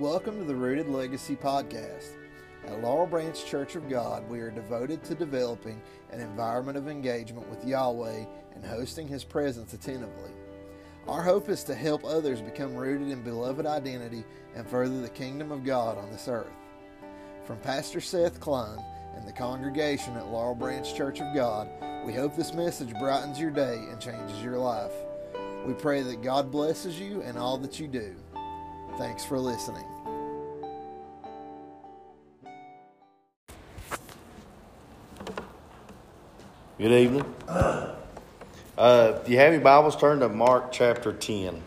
Welcome to the Rooted Legacy Podcast. At Laurel Branch Church of God, we are devoted to developing an environment of engagement with Yahweh and hosting His presence attentively. Our hope is to help others become rooted in beloved identity and further the kingdom of God on this earth. From Pastor Seth Klein and the congregation at Laurel Branch Church of God, we hope this message brightens your day and changes your life. We pray that God blesses you and all that you do. Thanks for listening. Good evening. Uh, if you have your Bibles, turn to Mark chapter 10.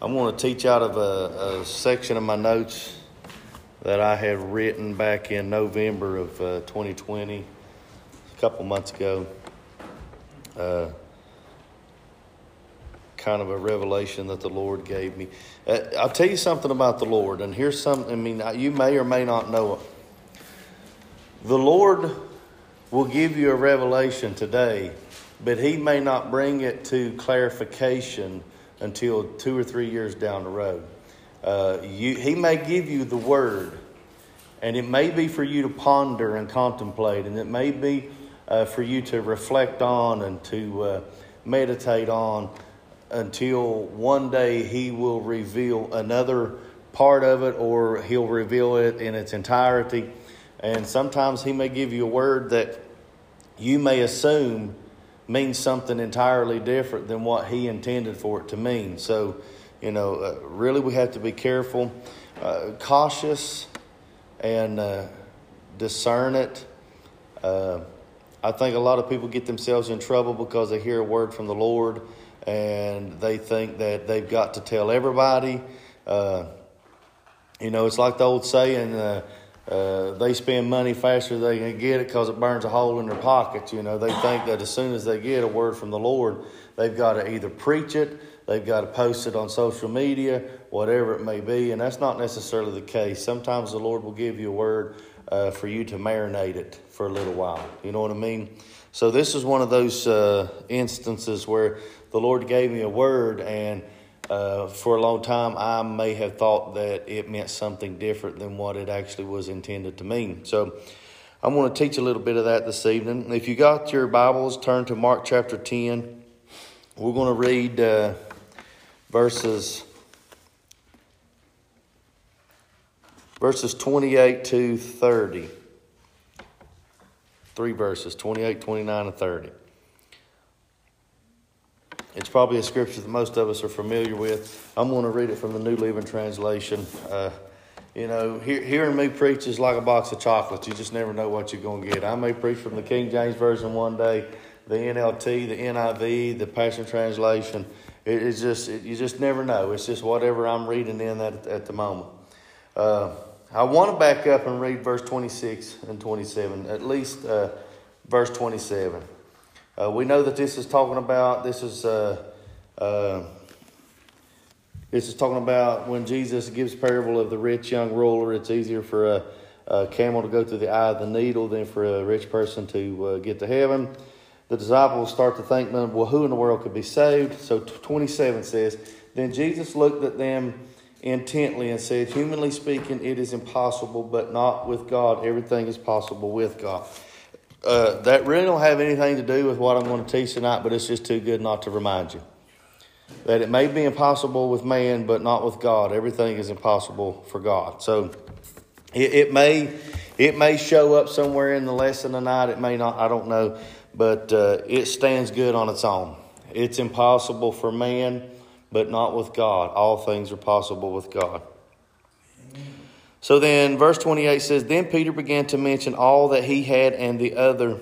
I'm going to teach out of a, a section of my notes that I had written back in November of uh, 2020, a couple months ago. Uh, kind of a revelation that the Lord gave me. Uh, I'll tell you something about the Lord, and here's something, I mean, you may or may not know it. The Lord will give you a revelation today, but He may not bring it to clarification until two or three years down the road. Uh, you, he may give you the word, and it may be for you to ponder and contemplate, and it may be uh, for you to reflect on and to uh, meditate on until one day He will reveal another part of it or He'll reveal it in its entirety. And sometimes He may give you a word that you may assume means something entirely different than what He intended for it to mean. So, you know, uh, really we have to be careful, uh, cautious, and uh, discern it. Uh, I think a lot of people get themselves in trouble because they hear a word from the Lord and they think that they've got to tell everybody. Uh, you know, it's like the old saying, uh, uh, they spend money faster than they can get it because it burns a hole in their pockets. You know, they think that as soon as they get a word from the Lord, they've got to either preach it, they've got to post it on social media, whatever it may be, and that's not necessarily the case. Sometimes the Lord will give you a word uh, for you to marinate it for a little while. You know what I mean? So this is one of those uh, instances where the Lord gave me a word, and uh, for a long time I may have thought that it meant something different than what it actually was intended to mean. So I'm going to teach a little bit of that this evening. If you got your Bibles, turn to Mark chapter 10. We're going to read uh, verses verses 28 to 30. Three verses 28, 29, and 30. It's probably a scripture that most of us are familiar with. I'm going to read it from the New Living Translation. Uh, you know, hear, hearing me preach is like a box of chocolates. You just never know what you're going to get. I may preach from the King James Version one day, the NLT, the NIV, the Passion Translation. It, it's just, it, you just never know. It's just whatever I'm reading in at, at the moment. Uh, I want to back up and read verse 26 and 27, at least uh, verse 27. Uh, we know that this is talking about this is uh, uh, this is talking about when Jesus gives parable of the rich young ruler. It's easier for a, a, camel to go through the eye of the needle than for a rich person to uh, get to heaven. The disciples start to think, well, who in the world could be saved? So 27 says, Then Jesus looked at them intently and said, Humanly speaking, it is impossible, but not with God. Everything is possible with God. Uh, that really don't have anything to do with what I'm going to teach tonight, but it's just too good not to remind you. That it may be impossible with man, but not with God. Everything is impossible for God. So it, it may it may show up somewhere in the lesson tonight. It may not. I don't know, but uh, it stands good on its own. It's impossible for man, but not with God. All things are possible with God. So then, verse 28 says, Then Peter began to mention all that he had and the other,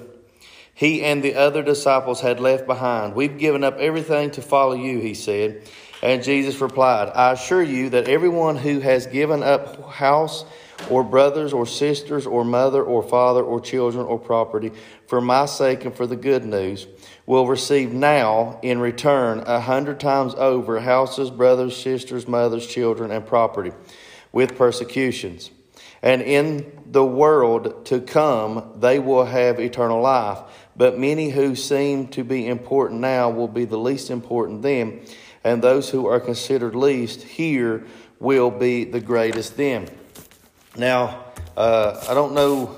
he and the other disciples had left behind. We've given up everything to follow you, he said. And Jesus replied, I assure you that everyone who has given up house or brothers or sisters or mother or father or children or property for my sake and for the good news will receive now in return a hundred times over houses, brothers, sisters, mothers, children, and property with persecutions. And in the world to come, they will have eternal life. But many who seem to be important now will be the least important then, and those who are considered least here will be the greatest then. Now, uh, I don't know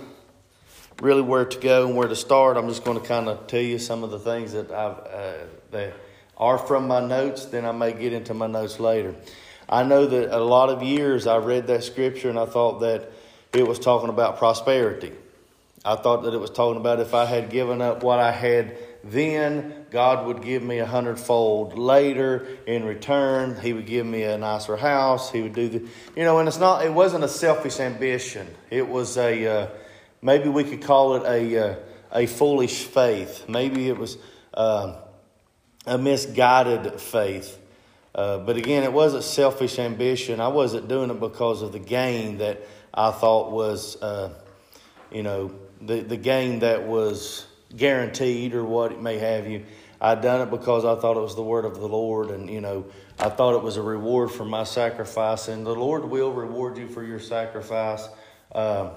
really where to go and where to start. I'm just going to kind of tell you some of the things that I've uh, that are from my notes. Then I may get into my notes later. I know that a lot of years I read that scripture and I thought that it was talking about prosperity. I thought that it was talking about if I had given up what I had then, God would give me a hundredfold later in return. He would give me a nicer house. He would do the, you know, and it's not, it wasn't a selfish ambition. It was a, uh, maybe we could call it a, uh, a foolish faith. Maybe it was uh, a misguided faith. Uh, but again, it wasn't selfish ambition. I wasn't doing it because of the gain that I thought was, uh, you know, the, the gain that was guaranteed or what it may have you. I'd done it because I thought it was the word of the Lord, and you know, I thought it was a reward for my sacrifice, and the Lord will reward you for your sacrifice. Uh,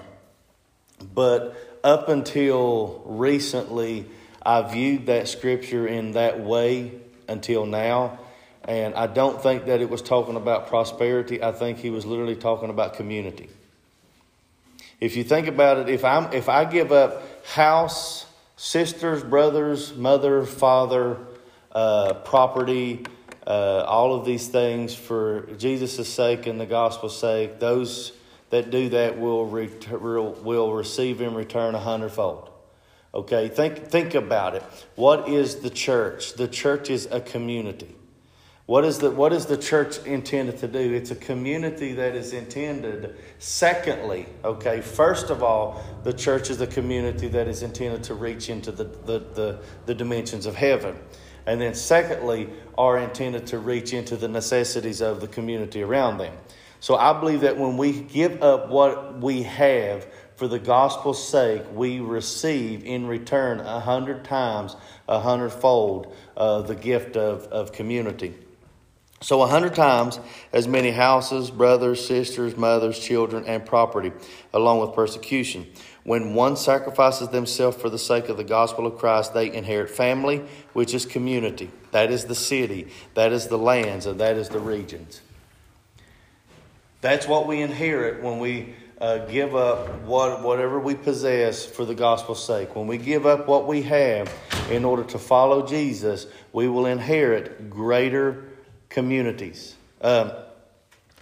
but up until recently, I viewed that scripture in that way until now, and I don't think that it was talking about prosperity. I think he was literally talking about community. If you think about it, if I'm if I give up house, sisters, brothers, mother, father, uh, property, uh, all of these things for Jesus' sake and the gospel's sake, those that do that will, ret- will receive in return a hundredfold. Okay, think, think about it. What is the church? The church is a community. What is, the, what is the church intended to do? It's a community that is intended. Secondly, okay, first of all, the church is a community that is intended to reach into the, the, the, the dimensions of heaven. And then, secondly, are intended to reach into the necessities of the community around them. So I believe that when we give up what we have for the gospel's sake, we receive in return a hundred times, a hundredfold, uh, the gift of, of community. So, a hundred times as many houses, brothers, sisters, mothers, children, and property, along with persecution. When one sacrifices themselves for the sake of the gospel of Christ, they inherit family, which is community. That is the city, that is the lands, and that is the regions. That's what we inherit when we uh, give up what, whatever we possess for the gospel's sake. When we give up what we have in order to follow Jesus, we will inherit greater communities. Um,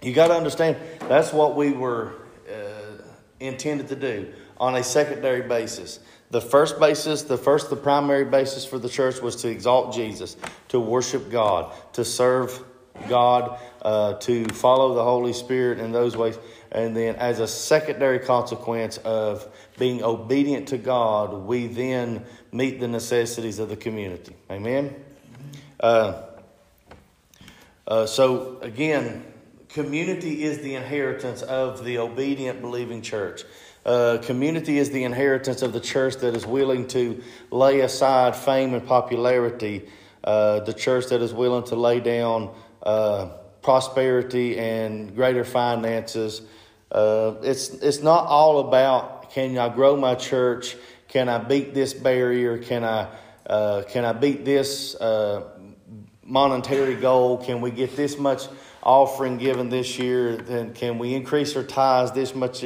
you got to understand that's what we were uh, intended to do on a secondary basis. The first basis, the first, the primary basis for the church was to exalt Jesus, to worship God, to serve God, uh, to follow the Holy Spirit in those ways. And then, as a secondary consequence of being obedient to God, we then meet the necessities of the community. Amen? Uh, uh, so, again, community is the inheritance of the obedient, believing church. Uh, community is the inheritance of the church that is willing to lay aside fame and popularity, uh, the church that is willing to lay down uh, prosperity and greater finances. Uh, it's, it's not all about can I grow my church? Can I beat this barrier? Can I, uh, can I beat this monetary goal? Can we get this much offering given this year? Then can we increase our tithes this much?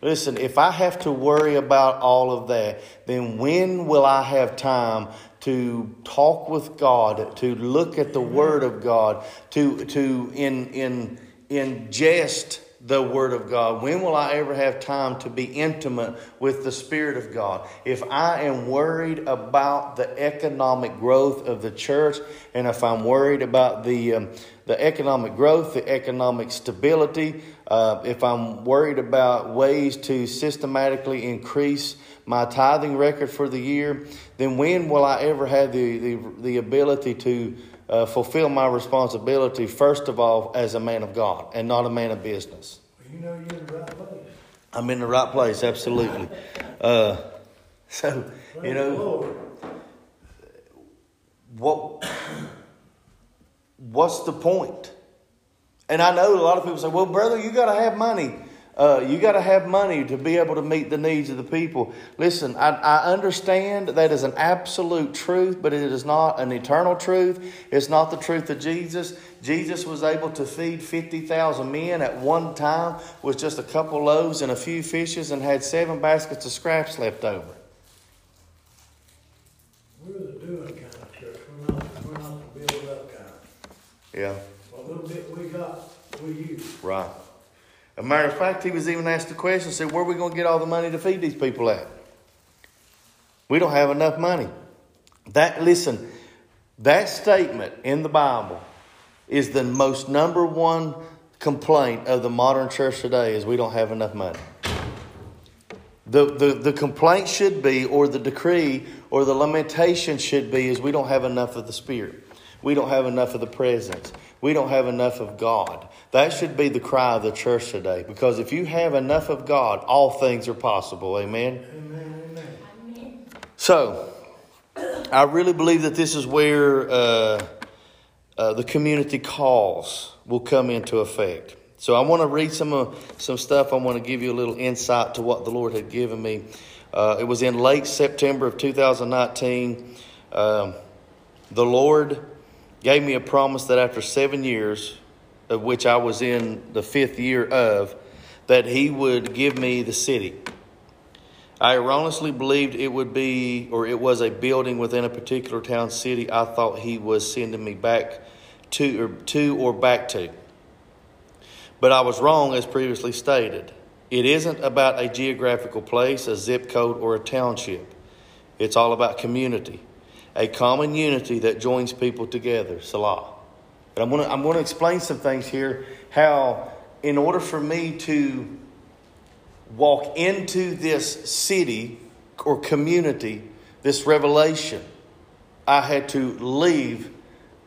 Listen, if I have to worry about all of that, then when will I have time to talk with God, to look at the Word of God, to to in in ingest the Word of God? When will I ever have time to be intimate with the Spirit of God? If I am worried about the economic growth of the church, and if I'm worried about the um, the economic growth, the economic stability, uh, if I'm worried about ways to systematically increase my tithing record for the year, then when will I ever have the, the, the ability to uh, fulfill my responsibility, first of all, as a man of God and not a man of business. You know you're in the right place. I'm in the right place, absolutely. Uh, so, you know, what, what's the point? And I know a lot of people say, well, brother, you got to have money. Uh, you got to have money to be able to meet the needs of the people. Listen, I, I understand that is an absolute truth, but it is not an eternal truth. It's not the truth of Jesus. Jesus was able to feed 50,000 men at one time with just a couple loaves and a few fishes and had seven baskets of scraps left over. We're the doing kind of church. We're not, we're not the build up kind. Yeah, A little bit we got, we use. right. A matter of fact, he was even asked the question, said, where are we going to get all the money to feed these people at? We don't have enough money. That, listen, that statement in the Bible is the most number one complaint of the modern church today is we don't have enough money. The, the, the complaint should be, or the decree, or the lamentation should be, is we don't have enough of the Spirit. We don't have enough of the presence. We don't have enough of God. That should be the cry of the church today. Because if you have enough of God, all things are possible. Amen? Amen. So, I really believe that this is where uh, uh, the community calls will come into effect. So, I want to read some uh, some stuff. I want to give you a little insight to what the Lord had given me. Uh, it was in late September of 2019. Um, the Lord gave me a promise that after seven years, of which I was in the fifth year of, that He would give me the city. I erroneously believed it would be, or it was a building within a particular town city. I thought he was sending me back to, or to, or back to. But I was wrong, as previously stated. It isn't about a geographical place, a zip code, or a township. It's all about community, a common unity that joins people together. Selah. And I'm going to I'm going to explain some things here. How, in order for me to walk into this city or community, this revelation, I had to leave.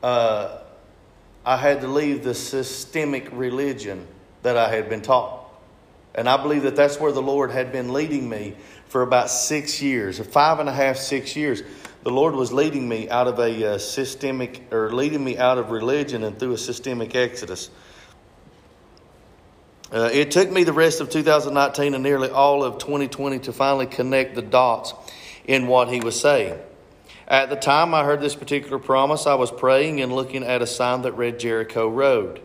Uh, I had to leave the systemic religion that I had been taught. And I believe that that's where the Lord had been leading me for about six years, or five and a half, six years. The Lord was leading me out of a uh, systemic, or leading me out of religion and through a systemic exodus. Uh, it took me the rest of 2019 and nearly all of 2020 to finally connect the dots in what he was saying. At the time I heard this particular promise, I was praying and looking at a sign that read Jericho Road.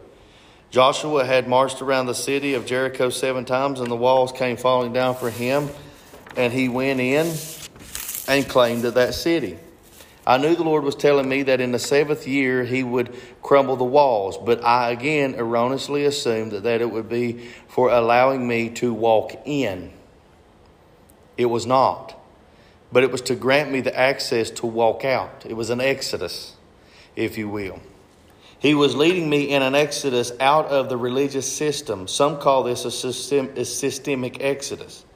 Joshua had marched around the city of Jericho seven times, and the walls came falling down for him, and he went in and claimed that city. I knew the Lord was telling me that in the seventh year he would crumble the walls, but I again erroneously assumed that, that it would be for allowing me to walk in. It was not, but it was to grant me the access to walk out. It was an exodus, if you will. He was leading me in an exodus out of the religious system. Some call this a, system, a systemic exodus.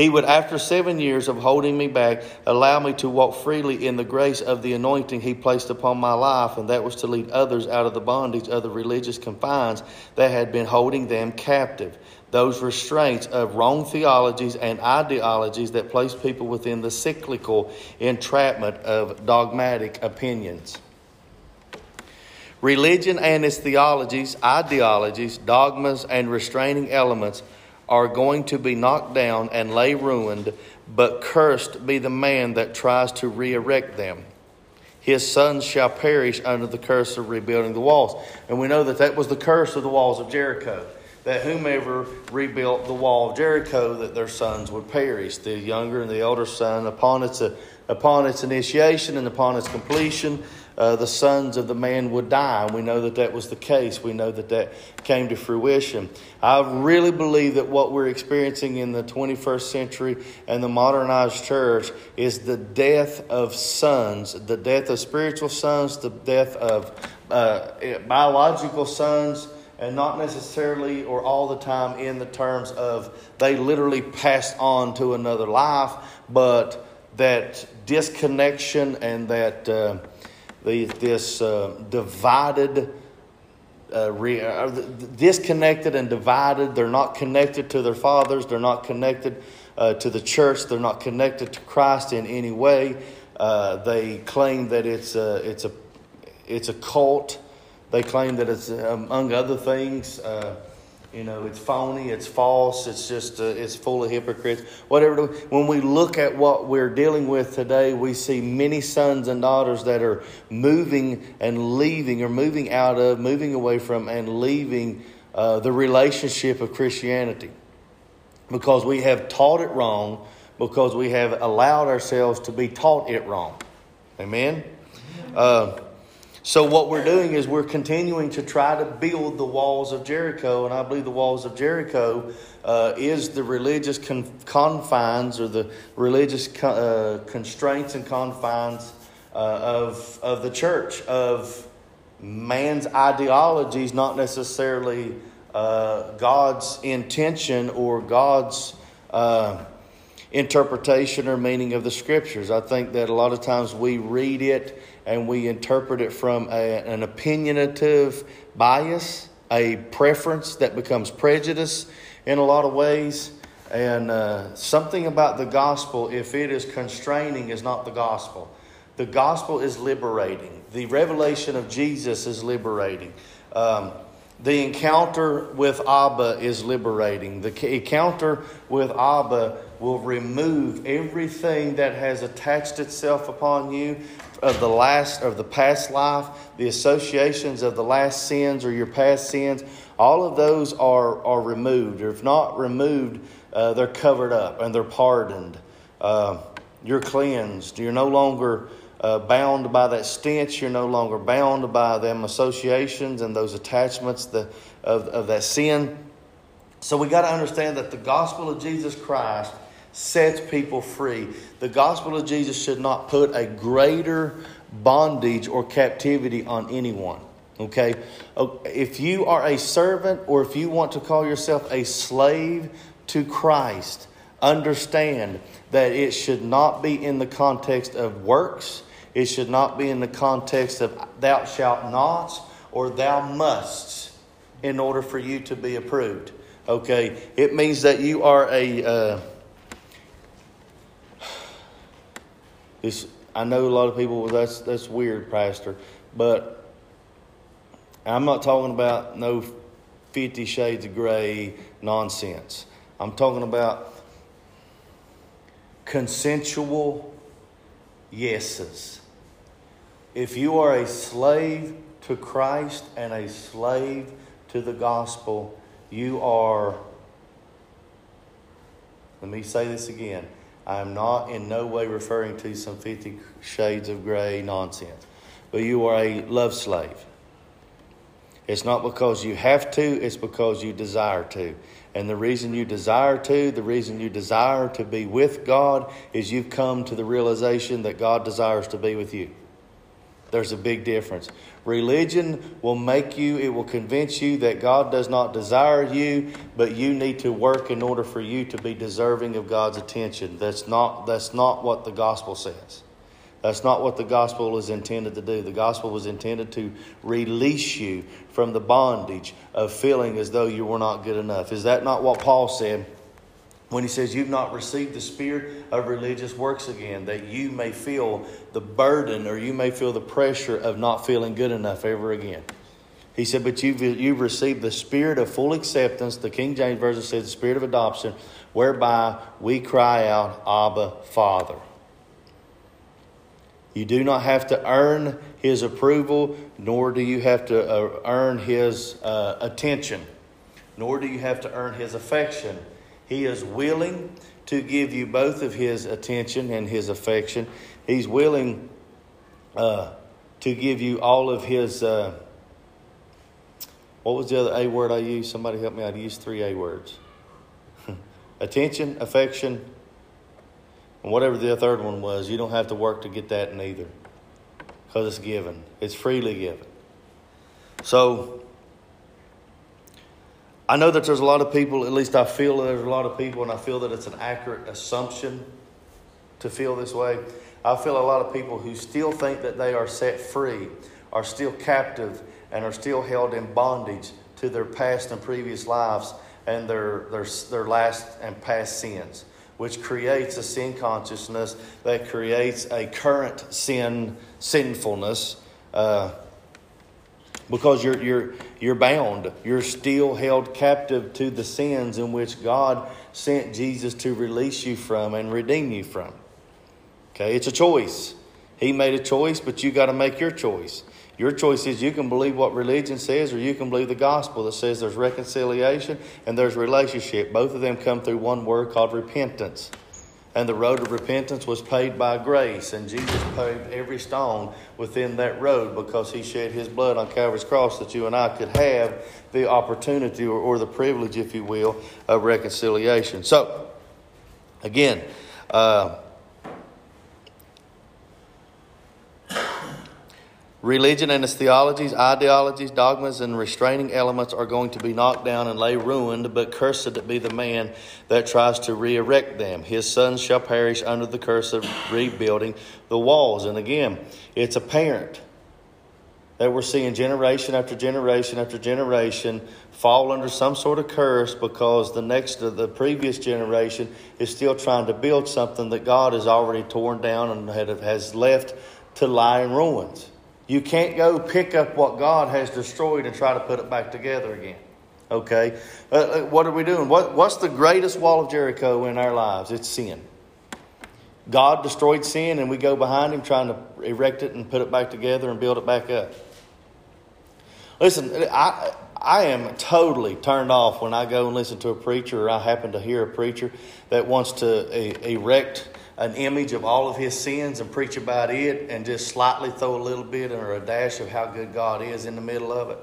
He would, after seven years of holding me back, allow me to walk freely in the grace of the anointing He placed upon my life, and that was to lead others out of the bondage of the religious confines that had been holding them captive. Those restraints of wrong theologies and ideologies that place people within the cyclical entrapment of dogmatic opinions. Religion and its theologies, ideologies, dogmas, and restraining elements are going to be knocked down and lay ruined, but cursed be the man that tries to re erect them. His sons shall perish under the curse of rebuilding the walls. And we know that that was the curse of the walls of Jericho. That whomever rebuilt the wall of Jericho, that their sons would perish. The younger and the elder son, upon its, upon its initiation and upon its completion, uh, the sons of the man would die. And we know that that was the case. We know that that came to fruition. I really believe that what we're experiencing in the 21st century and the modernized church is the death of sons, the death of spiritual sons, the death of uh, biological sons and not necessarily or all the time in the terms of they literally passed on to another life, but that disconnection and that uh, this uh, divided, uh, re, uh, disconnected and divided. They're not connected to their fathers. They're not connected uh, to the church. They're not connected to Christ in any way. Uh, they claim that it's a, it's a, it's a cult. They claim that it's, among other things, uh, You know, it's phony, it's false, it's just, uh, it's full of hypocrites. Whatever. When we look at what we're dealing with today, we see many sons and daughters that are moving and leaving, or moving out of, moving away from, and leaving uh, the relationship of Christianity because we have taught it wrong, because we have allowed ourselves to be taught it wrong. Amen? Uh, so, what we're doing is we're continuing to try to build the walls of Jericho, and I believe the walls of Jericho uh, is the religious con- confines or the religious uh, constraints and confines uh, of, of the church, of man's ideologies, not necessarily uh, God's intention or God's uh, interpretation or meaning of the scriptures. I think that a lot of times we read it and we interpret it from a, an opinionative bias, a preference that becomes prejudice in a lot of ways. And uh, something about the gospel, if it is constraining, is not the gospel. The gospel is liberating. The revelation of Jesus is liberating. Um, the encounter with Abba is liberating. The encounter with Abba will remove everything that has attached itself upon you of the last of the past life, the associations of the last sins or your past sins. All of those are are removed. Or if not removed, uh, they're covered up and they're pardoned. Uh, you're cleansed. You're no longer uh, bound by that stench. You're no longer bound by them associations and those attachments the, of, of that sin. So we got to understand that the gospel of Jesus Christ sets people free. The gospel of Jesus should not put a greater bondage or captivity on anyone. Okay? If you are a servant or if you want to call yourself a slave to Christ, understand that it should not be in the context of works. It should not be in the context of thou shalt not or thou musts in order for you to be approved. Okay? It means that you are a. Uh, I know a lot of people, well, that's, that's weird, Pastor, but I'm not talking about no Fifty Shades of Grey nonsense. I'm talking about consensual yeses. If you are a slave to Christ and a slave to the gospel, you are, let me say this again. I am not in no way referring to some 50 shades of gray nonsense, but you are a love slave. It's not because you have to, it's because you desire to. And the reason you desire to, the reason you desire to be with God, is you've come to the realization that God desires to be with you. There's a big difference. Religion will make you, it will convince you that God does not desire you, but you need to work in order for you to be deserving of God's attention. That's not, that's not what the gospel says. That's not what the gospel is intended to do. The gospel was intended to release you from the bondage of feeling as though you were not good enough. Is that not what Paul said? When he says you've not received the spirit of religious works again, that you may feel the burden or you may feel the pressure of not feeling good enough ever again. He said, but you've, you've received the spirit of full acceptance. The King James Version says the spirit of adoption, whereby we cry out, Abba, Father. You do not have to earn his approval, nor do you have to uh, earn his uh, attention, nor do you have to earn his affection. He is willing to give you both of His attention and His affection. He's willing uh, to give you all of His. Uh, what was the other A word I used? Somebody help me out. I used three A words attention, affection, and whatever the third one was. You don't have to work to get that neither because it's given, it's freely given. So, I know that there's a lot of people, at least I feel that there's a lot of people, and I feel that it's an accurate assumption to feel this way. I feel a lot of people who still think that they are set free, are still captive, and are still held in bondage to their past and previous lives and their, their, their last and past sins, which creates a sin consciousness that creates a current sin sinfulness. Uh, because you're, you're, you're bound. You're still held captive to the sins in which God sent Jesus to release you from and redeem you from. Okay, it's a choice. He made a choice, but you got to make your choice. Your choice is you can believe what religion says, or you can believe the gospel that says there's reconciliation and there's relationship. Both of them come through one word called repentance. And the road of repentance was paved by grace, and Jesus paved every stone within that road because he shed his blood on Calvary's cross that you and I could have the opportunity or, or the privilege, if you will, of reconciliation. So, again, uh, Religion and its theologies, ideologies, dogmas, and restraining elements are going to be knocked down and lay ruined, but cursed be the man that tries to re erect them. His sons shall perish under the curse of rebuilding the walls. And again, it's apparent that we're seeing generation after generation after generation fall under some sort of curse because the next of the previous generation is still trying to build something that God has already torn down and has left to lie in ruins. You can't go pick up what God has destroyed and try to put it back together again. Okay? Uh, uh, what are we doing? What, what's the greatest wall of Jericho in our lives? It's sin. God destroyed sin, and we go behind Him trying to erect it and put it back together and build it back up. Listen, I, I am totally turned off when I go and listen to a preacher or I happen to hear a preacher that wants to erect an image of all of his sins and preach about it and just slightly throw a little bit or a dash of how good God is in the middle of it.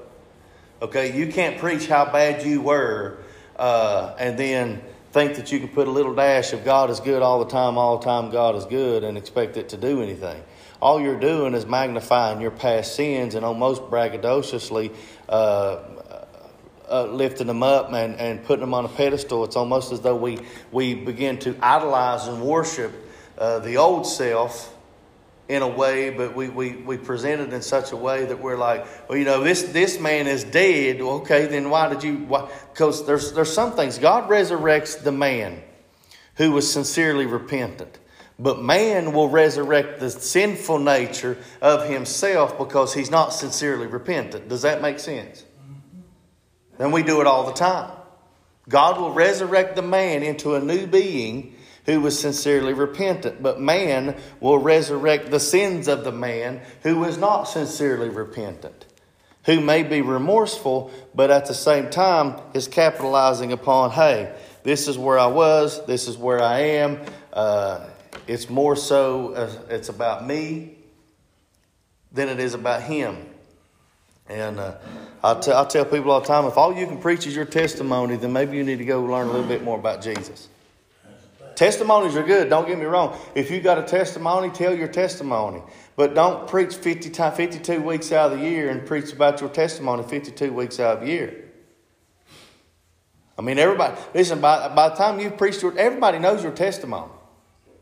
Okay, you can't preach how bad you were uh, and then think that you can put a little dash of God is good all the time, all the time God is good, and expect it to do anything. All you're doing is magnifying your past sins and almost braggadociously uh, uh, lifting them up and, and putting them on a pedestal. It's almost as though we, we begin to idolize and worship uh, the old self in a way, but we, we, we present it in such a way that we're like, well, you know, this, this man is dead. Okay, then why did you? Because there's, there's some things. God resurrects the man who was sincerely repentant. But man will resurrect the sinful nature of himself because he's not sincerely repentant. Does that make sense? Then we do it all the time. God will resurrect the man into a new being who was sincerely repentant. But man will resurrect the sins of the man who was not sincerely repentant, who may be remorseful, but at the same time is capitalizing upon, hey, this is where I was, this is where I am. Uh, it's more so, uh, it's about me than it is about him. And uh, I, t- I tell people all the time if all you can preach is your testimony, then maybe you need to go learn a little bit more about Jesus. Testimonies are good, don't get me wrong. If you got a testimony, tell your testimony. But don't preach 50 time, 52 weeks out of the year and preach about your testimony 52 weeks out of the year. I mean, everybody, listen, by, by the time you've preached, your, everybody knows your testimony.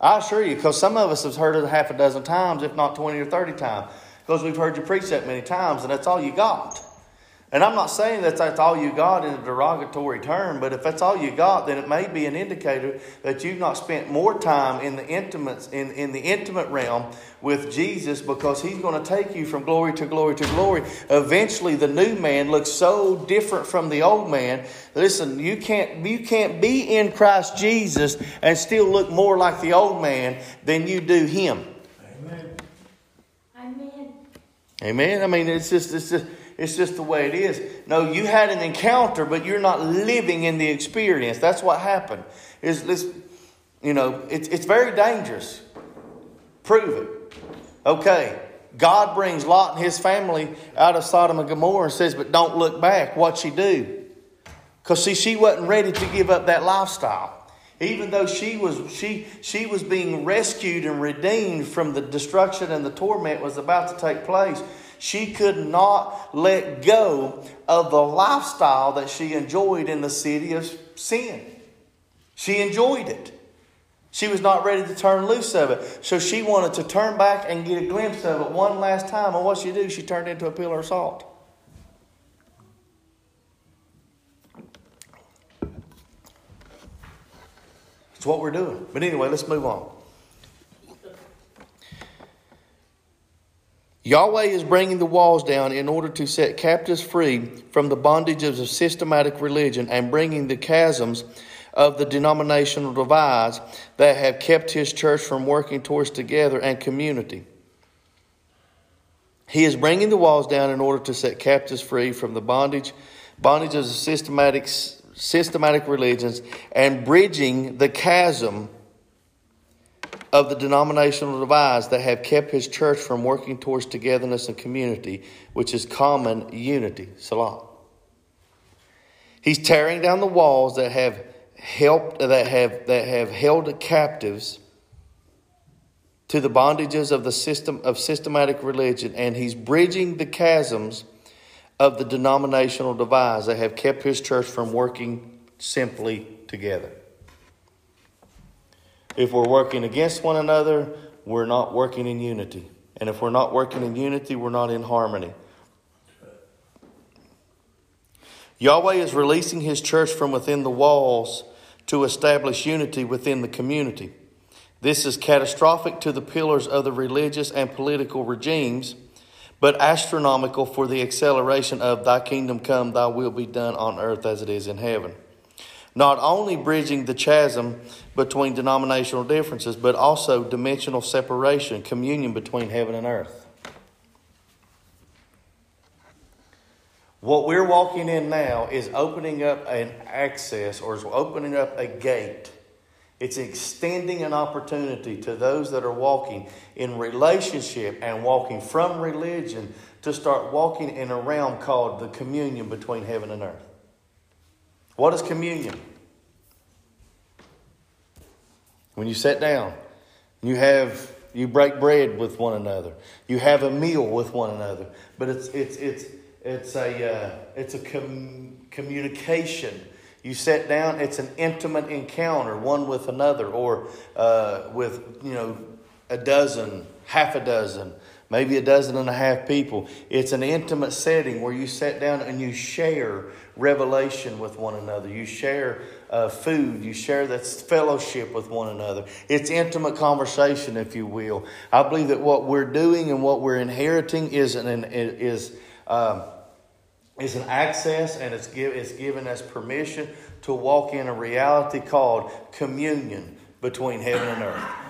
I assure you, because some of us have heard it half a dozen times, if not 20 or 30 times, because we've heard you preach that many times, and that's all you got. And I'm not saying that that's all you got in a derogatory term, but if that's all you got, then it may be an indicator that you've not spent more time in the intimate in, in the intimate realm with Jesus because He's going to take you from glory to glory to glory. Eventually, the new man looks so different from the old man. Listen, you can't you can't be in Christ Jesus and still look more like the old man than you do Him. Amen. Amen. Amen. I mean, it's just it's just it's just the way it is. No, you had an encounter, but you're not living in the experience. That's what happened. Is this, you know, it's, it's very dangerous. Prove it. Okay, God brings Lot and his family out of Sodom and Gomorrah and says, but don't look back. What'd she do? Because see, she wasn't ready to give up that lifestyle. Even though she was she she was being rescued and redeemed from the destruction and the torment was about to take place, she could not let go of the lifestyle that she enjoyed in the city of sin. She enjoyed it. She was not ready to turn loose of it. So she wanted to turn back and get a glimpse of it one last time. And what she do? She turned into a pillar of salt. It's what we're doing. But anyway, let's move on. Yahweh is bringing the walls down in order to set captives free from the bondages of systematic religion and bringing the chasms of the denominational divides that have kept his church from working towards together and community. He is bringing the walls down in order to set captives free from the bondage, bondages of systematic, systematic religions and bridging the chasm of the denominational divides that have kept his church from working towards togetherness and community, which is common unity. Selah. He's tearing down the walls that have helped that have that have held captives to the bondages of the system of systematic religion, and he's bridging the chasms of the denominational divides that have kept his church from working simply together. If we're working against one another, we're not working in unity. And if we're not working in unity, we're not in harmony. Yahweh is releasing his church from within the walls to establish unity within the community. This is catastrophic to the pillars of the religious and political regimes, but astronomical for the acceleration of Thy kingdom come, Thy will be done on earth as it is in heaven. Not only bridging the chasm between denominational differences, but also dimensional separation, communion between heaven and earth. What we're walking in now is opening up an access or is opening up a gate. It's extending an opportunity to those that are walking in relationship and walking from religion to start walking in a realm called the communion between heaven and earth. What is communion? When you sit down, you have you break bread with one another. You have a meal with one another. But it's it's it's it's a uh, it's a com- communication. You sit down. It's an intimate encounter, one with another, or uh, with you know a dozen, half a dozen, maybe a dozen and a half people. It's an intimate setting where you sit down and you share revelation with one another. You share uh, food. You share that fellowship with one another. It's intimate conversation, if you will. I believe that what we're doing and what we're inheriting is an is um, is an access, and it's give it's given us permission to walk in a reality called communion between heaven and earth.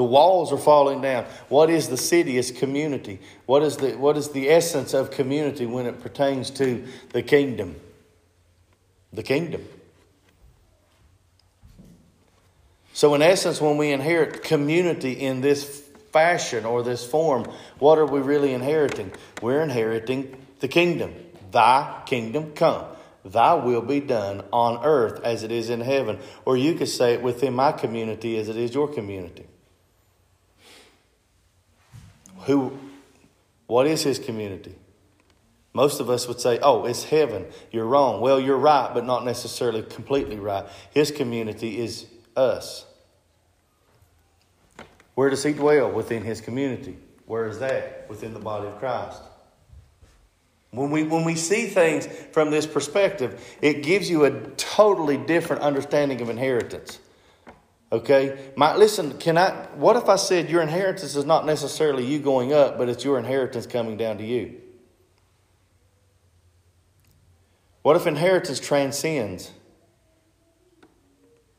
The walls are falling down. What is the city? It's community. What is the, what is the essence of community when it pertains to the kingdom? The kingdom. So, in essence, when we inherit community in this fashion or this form, what are we really inheriting? We're inheriting the kingdom. Thy kingdom come. Thy will be done on earth as it is in heaven. Or you could say it within my community as it is your community. Who, what is his community? Most of us would say, oh, it's heaven. You're wrong. Well, you're right, but not necessarily completely right. His community is us. Where does he dwell? Within his community. Where is that? Within the body of Christ. When we, when we see things from this perspective, it gives you a totally different understanding of inheritance. Okay? My, listen, can I, what if I said your inheritance is not necessarily you going up, but it's your inheritance coming down to you? What if inheritance transcends?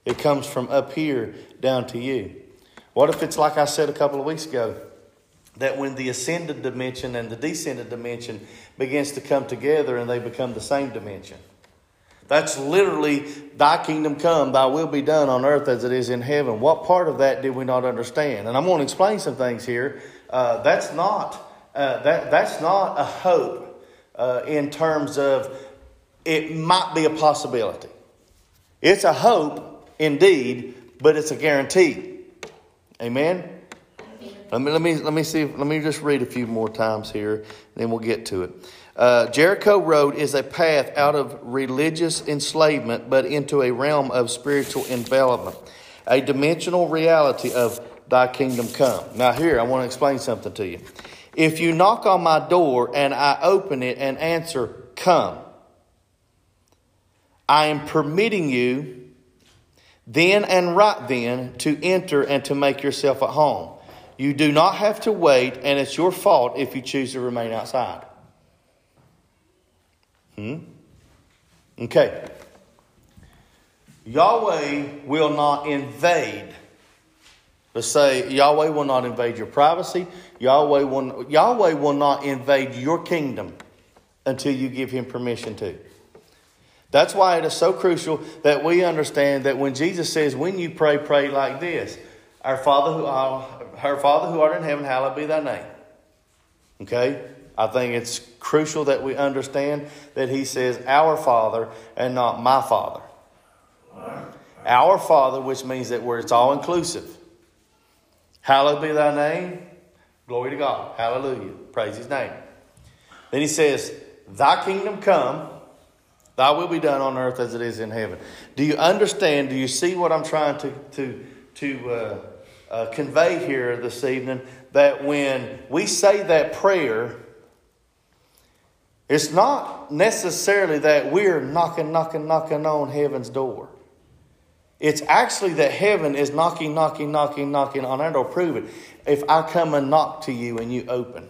It comes from up here down to you. What if it's like I said a couple of weeks ago? That when the ascended dimension and the descended dimension begins to come together and they become the same dimension. That's literally, Thy kingdom come, Thy will be done on earth as it is in heaven. What part of that did we not understand? And I'm going to explain some things here. Uh, that's not uh, that that's not a hope uh, in terms of it might be a possibility. It's a hope indeed, but it's a guarantee. Amen. Let me let me let me see. Let me just read a few more times here, then we'll get to it. Uh, Jericho Road is a path out of religious enslavement, but into a realm of spiritual envelopment, a dimensional reality of Thy kingdom come. Now, here I want to explain something to you. If you knock on my door and I open it and answer, "Come," I am permitting you then and right then to enter and to make yourself at home. You do not have to wait, and it's your fault if you choose to remain outside. Hmm? Okay. Yahweh will not invade. Let's say Yahweh will not invade your privacy. Yahweh will, Yahweh will not invade your kingdom until you give him permission to. That's why it is so crucial that we understand that when Jesus says, when you pray, pray like this Our Father who, our Father who art in heaven, hallowed be thy name. Okay? I think it's crucial that we understand that he says, Our Father, and not my Father. Our Father, which means that where it's all inclusive. Hallowed be thy name. Glory to God. Hallelujah. Praise his name. Then he says, Thy kingdom come, thy will be done on earth as it is in heaven. Do you understand? Do you see what I'm trying to, to, to uh, uh, convey here this evening? That when we say that prayer, it's not necessarily that we're knocking, knocking, knocking on heaven's door. It's actually that heaven is knocking, knocking, knocking, knocking on our door. Prove it. If I come and knock to you and you open.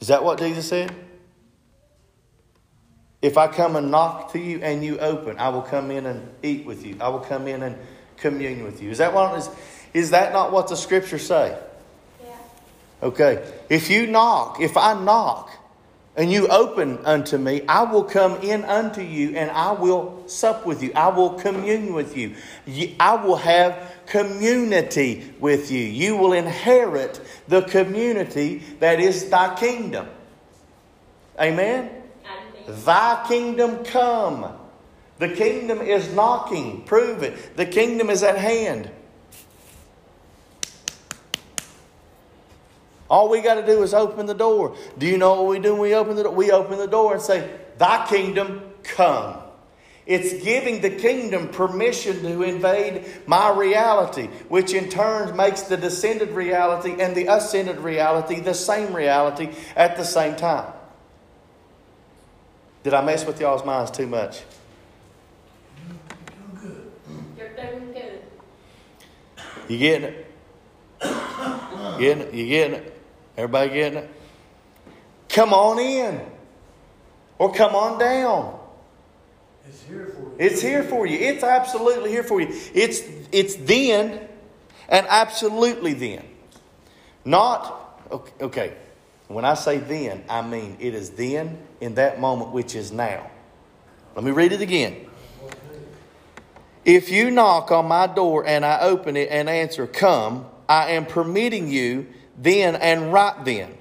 Is that what Jesus said? If I come and knock to you and you open, I will come in and eat with you. I will come in and commune with you. Is that what is, is that not what the scriptures say? Yeah. Okay. If you knock, if I knock, and you open unto me, I will come in unto you and I will sup with you. I will commune with you. I will have community with you. You will inherit the community that is thy kingdom. Amen? Thy kingdom come. The kingdom is knocking. Prove it. The kingdom is at hand. All we got to do is open the door. Do you know what we do when we open the door? We open the door and say, Thy kingdom come. It's giving the kingdom permission to invade my reality, which in turn makes the descended reality and the ascended reality the same reality at the same time. Did I mess with y'all's minds too much? You're doing good. You getting it? Getting it? You getting it? Everybody getting it? Come on in. Or come on down. It's here for you. It's here for you. It's absolutely here for you. It's it's then and absolutely then. Not okay, okay. When I say then, I mean it is then in that moment which is now. Let me read it again. If you knock on my door and I open it and answer, Come, I am permitting you then and right then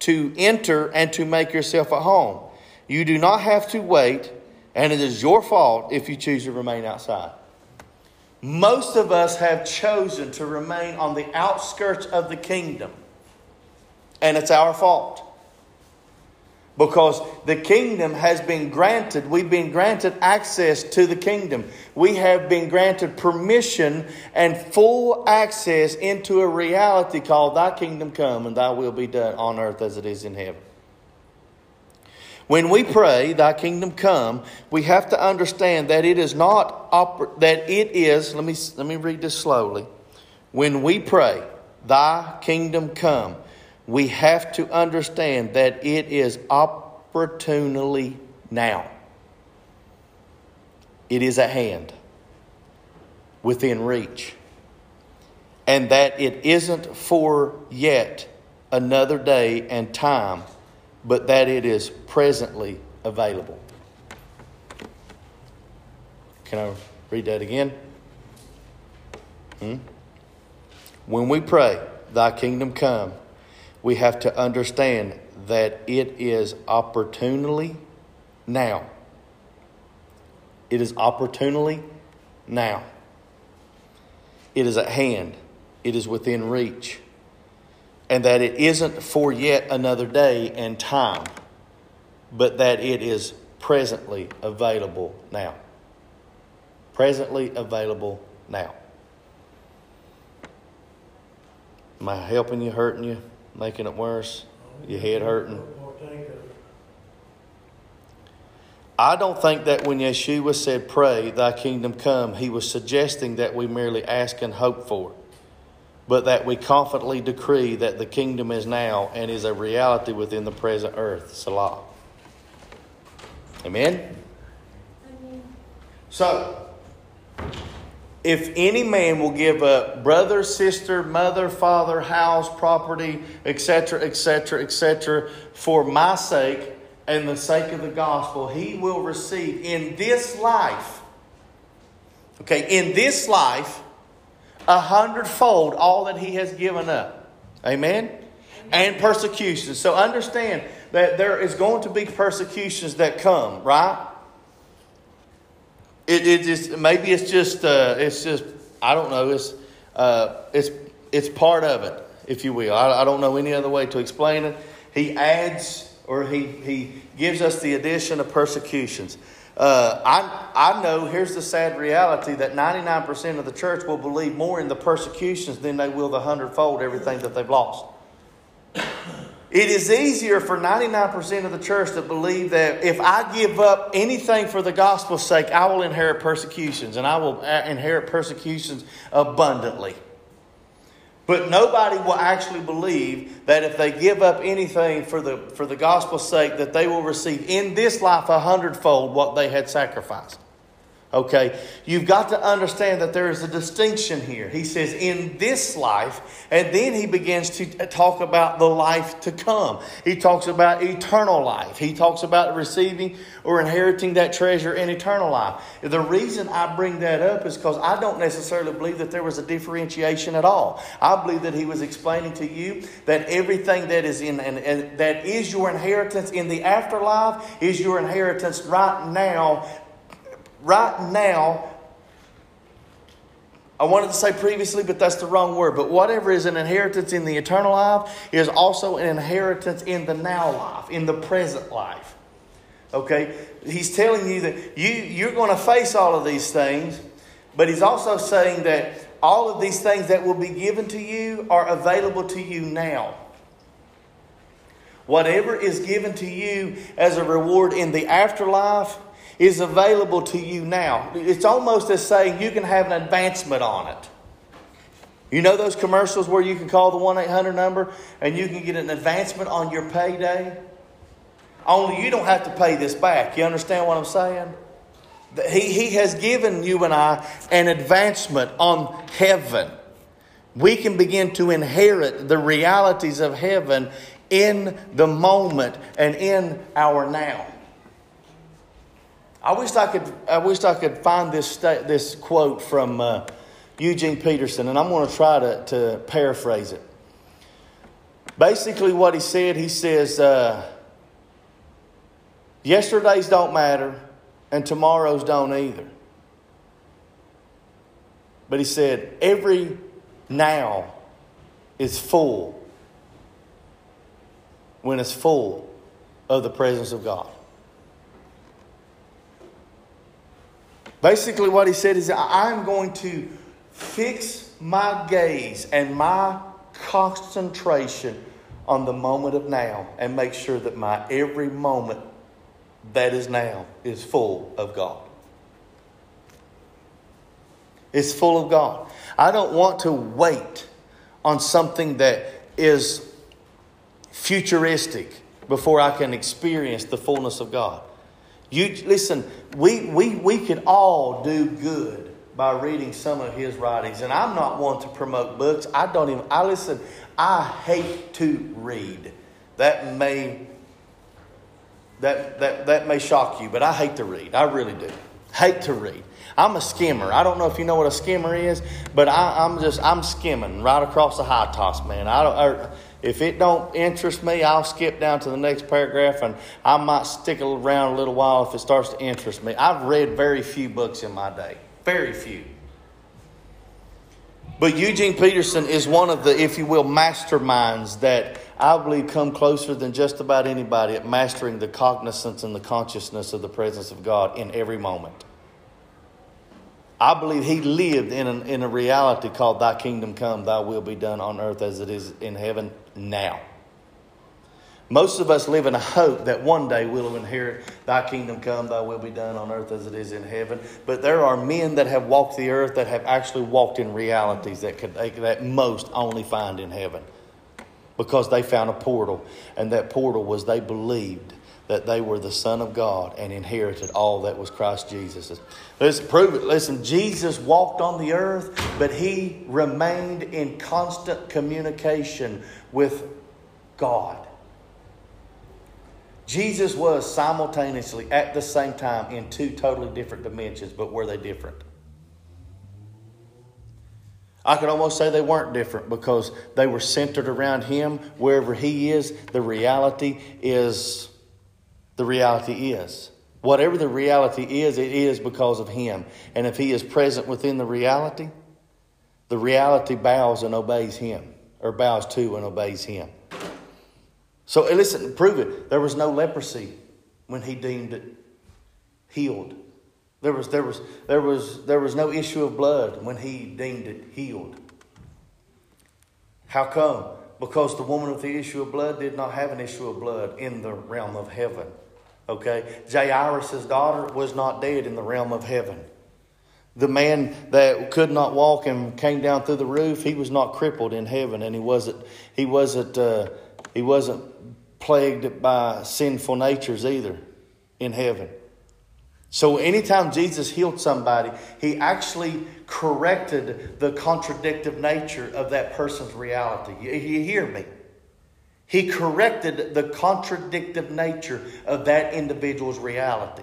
to enter and to make yourself at home. You do not have to wait, and it is your fault if you choose to remain outside. Most of us have chosen to remain on the outskirts of the kingdom, and it's our fault. Because the kingdom has been granted, we've been granted access to the kingdom. We have been granted permission and full access into a reality called Thy kingdom come and Thy will be done on earth as it is in heaven. When we pray, Thy kingdom come, we have to understand that it is not oper- that it is. Let me let me read this slowly. When we pray, Thy kingdom come, we have to understand that it is opportunely now. It is at hand, within reach, and that it isn't for yet another day and time, but that it is presently available. Can I read that again? Hmm? When we pray, Thy kingdom come, we have to understand that it is opportunely now. It is opportunely now. It is at hand. It is within reach. And that it isn't for yet another day and time, but that it is presently available now. Presently available now. Am I helping you, hurting you? Making it worse, your head hurting. Partake of it. I don't think that when Yeshua said, Pray, thy kingdom come, he was suggesting that we merely ask and hope for it. but that we confidently decree that the kingdom is now and is a reality within the present earth. Selah. Amen? So, if any man will give up brother, sister, mother, father, house, property, etc., etc., etc., for my sake and the sake of the gospel, he will receive in this life, okay, in this life, a hundredfold all that he has given up. Amen? And persecutions. So understand that there is going to be persecutions that come, right? It, it just maybe it's just uh, it's just I don't know it's uh, it's it's part of it, if you will. I, I don't know any other way to explain it. He adds or he he gives us the addition of persecutions. Uh, I, I know here's the sad reality that 99% of the church will believe more in the persecutions than they will the hundredfold everything that they've lost. It is easier for 99% of the church to believe that if I give up anything for the gospel's sake, I will inherit persecutions, and I will uh, inherit persecutions abundantly. But nobody will actually believe that if they give up anything for the, for the gospel's sake, that they will receive in this life a hundredfold what they had sacrificed. Okay, you've got to understand that there is a distinction here. He says, in this life, and then he begins to talk about the life to come. He talks about eternal life. He talks about receiving or inheriting that treasure in eternal life. The reason I bring that up is because I don't necessarily believe that there was a differentiation at all. I believe that he was explaining to you that everything that is in and, and that is your inheritance in the afterlife is your inheritance right now right now, I wanted to say previously, but that's the wrong word. But whatever is an inheritance in the eternal life is also an inheritance in the now life, in the present life. Okay? He's telling you that you, you're going to face all of these things, but he's also saying that all of these things that will be given to you are available to you now. Whatever is given to you as a reward in the afterlife is available to you now. It's almost as saying you can have an advancement on it. You know those commercials where you can call the 1 800 number and you can get an advancement on your payday? Only you don't have to pay this back. You understand what I'm saying? He, he has given you and I an advancement on heaven. We can begin to inherit the realities of heaven in the moment and in our now. I wish I could. I wish I could find this this quote from uh, Eugene Peterson, and I'm going to try to, to paraphrase it. Basically, what he said, he says, uh, "Yesterday's don't matter, and tomorrow's don't either." But he said, "Every now is full when it's full of the presence of God." Basically, what he said is, I'm going to fix my gaze and my concentration on the moment of now and make sure that my every moment that is now is full of God. It's full of God. I don't want to wait on something that is futuristic before I can experience the fullness of God. You listen, we, we, we could all do good by reading some of his writings. And I'm not one to promote books. I don't even I listen, I hate to read. That may that, that, that may shock you, but I hate to read. I really do. Hate to read. I'm a skimmer. I don't know if you know what a skimmer is, but I, am just I'm skimming right across the high toss, man. I don't. I, if it don't interest me, I'll skip down to the next paragraph and I might stick around a little while if it starts to interest me. I've read very few books in my day. Very few. But Eugene Peterson is one of the, if you will, masterminds that I believe come closer than just about anybody at mastering the cognizance and the consciousness of the presence of God in every moment. I believe he lived in, an, in a reality called Thy kingdom come, Thy will be done on earth as it is in heaven now. Most of us live in a hope that one day we'll inherit thy kingdom come, thy will be done on earth as it is in heaven. But there are men that have walked the earth that have actually walked in realities that could that most only find in heaven. Because they found a portal, and that portal was they believed that they were the Son of God and inherited all that was Christ Jesus. Let's prove it. Listen, Jesus walked on the earth, but he remained in constant communication with God. Jesus was simultaneously at the same time in two totally different dimensions, but were they different? I could almost say they weren't different because they were centered around Him. Wherever He is, the reality is the reality is. Whatever the reality is, it is because of Him. And if He is present within the reality, the reality bows and obeys Him, or bows to and obeys Him. So listen, prove it. There was no leprosy when He deemed it healed. There was, there was, there was, there was no issue of blood when He deemed it healed. How come? Because the woman with the issue of blood did not have an issue of blood in the realm of heaven. Okay? Jairus' daughter was not dead in the realm of heaven. The man that could not walk and came down through the roof, he was not crippled in heaven, and he wasn't, he wasn't, uh, he wasn't plagued by sinful natures either in heaven. So anytime Jesus healed somebody, he actually corrected the contradictive nature of that person's reality. You, you hear me? He corrected the contradictive nature of that individual's reality.